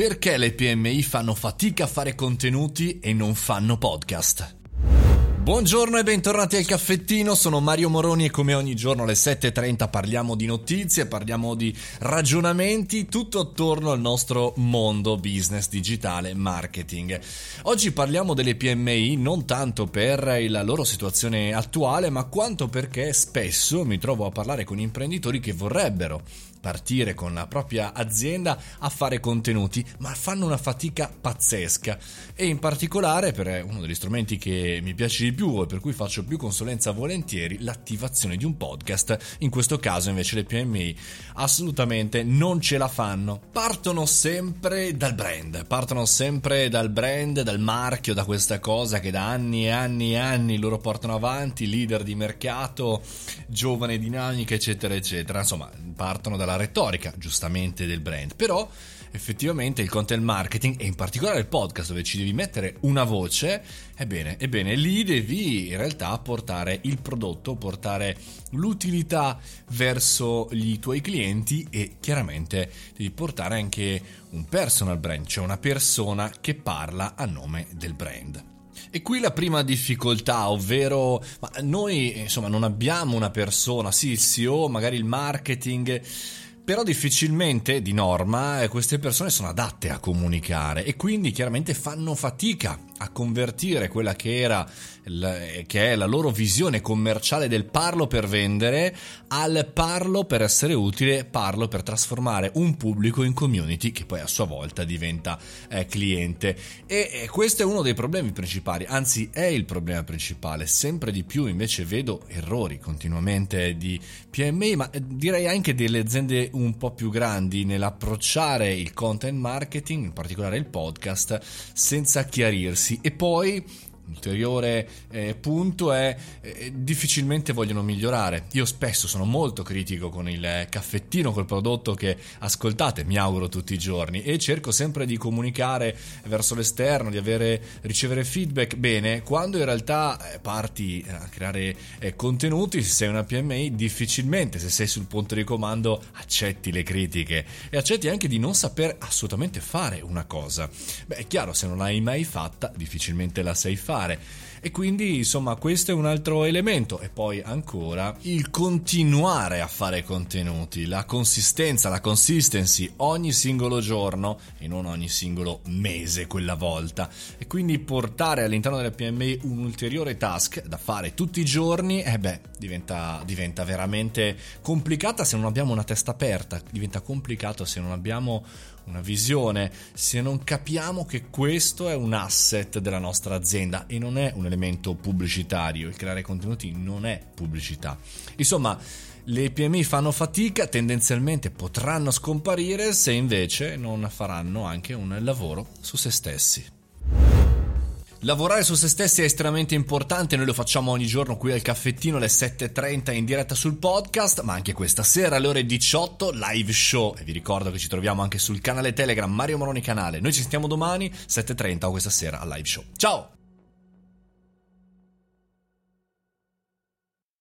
Perché le PMI fanno fatica a fare contenuti e non fanno podcast? Buongiorno e bentornati al caffettino, sono Mario Moroni e come ogni giorno alle 7.30 parliamo di notizie, parliamo di ragionamenti, tutto attorno al nostro mondo business digitale marketing. Oggi parliamo delle PMI non tanto per la loro situazione attuale, ma quanto perché spesso mi trovo a parlare con imprenditori che vorrebbero partire con la propria azienda a fare contenuti, ma fanno una fatica pazzesca. E in particolare, per uno degli strumenti che mi piace di più e per cui faccio più consulenza volentieri, l'attivazione di un podcast. In questo caso, invece, le PMI assolutamente non ce la fanno. Partono sempre dal brand, partono sempre dal brand, dal marchio, da questa cosa che da anni e anni e anni loro portano avanti, leader di mercato, giovane dinamica, eccetera, eccetera. Insomma, partono dalla retorica, giustamente, del brand. Però effettivamente il content marketing e in particolare il podcast dove ci devi mettere una voce, ebbene, ebbene lì devi in realtà portare il prodotto, portare l'utilità verso i tuoi clienti e chiaramente devi portare anche un personal brand, cioè una persona che parla a nome del brand. E qui la prima difficoltà, ovvero noi insomma non abbiamo una persona, sì il CEO, magari il marketing, però difficilmente di norma queste persone sono adatte a comunicare e quindi chiaramente fanno fatica a convertire quella che era che è la loro visione commerciale del parlo per vendere al parlo per essere utile, parlo per trasformare un pubblico in community che poi a sua volta diventa eh, cliente. E, e questo è uno dei problemi principali, anzi è il problema principale, sempre di più invece vedo errori continuamente di PMI, ma direi anche delle aziende un po' più grandi nell'approcciare il content marketing, in particolare il podcast, senza chiarirsi ragazzi e poi ulteriore eh, punto è eh, difficilmente vogliono migliorare. Io spesso sono molto critico con il caffettino, col prodotto che ascoltate, mi auguro tutti i giorni e cerco sempre di comunicare verso l'esterno, di avere, ricevere feedback bene, quando in realtà eh, parti a creare eh, contenuti, se sei una PMI, difficilmente se sei sul punto di comando accetti le critiche e accetti anche di non saper assolutamente fare una cosa. Beh, è chiaro, se non l'hai mai fatta, difficilmente la sai fare fare. E quindi, insomma, questo è un altro elemento. E poi ancora il continuare a fare contenuti, la consistenza, la consistency ogni singolo giorno e non ogni singolo mese quella volta. E quindi portare all'interno della PMI un ulteriore task da fare tutti i giorni, eh beh, diventa, diventa veramente complicata se non abbiamo una testa aperta, diventa complicato se non abbiamo una visione, se non capiamo che questo è un asset della nostra azienda e non è un elemento pubblicitario, il creare contenuti non è pubblicità. Insomma, le PMI fanno fatica, tendenzialmente potranno scomparire se invece non faranno anche un lavoro su se stessi. Lavorare su se stessi è estremamente importante, noi lo facciamo ogni giorno qui al caffettino alle 7.30 in diretta sul podcast, ma anche questa sera alle ore 18 live show e vi ricordo che ci troviamo anche sul canale Telegram Mario Moroni Canale. Noi ci sentiamo domani 7.30 o questa sera al live show. Ciao!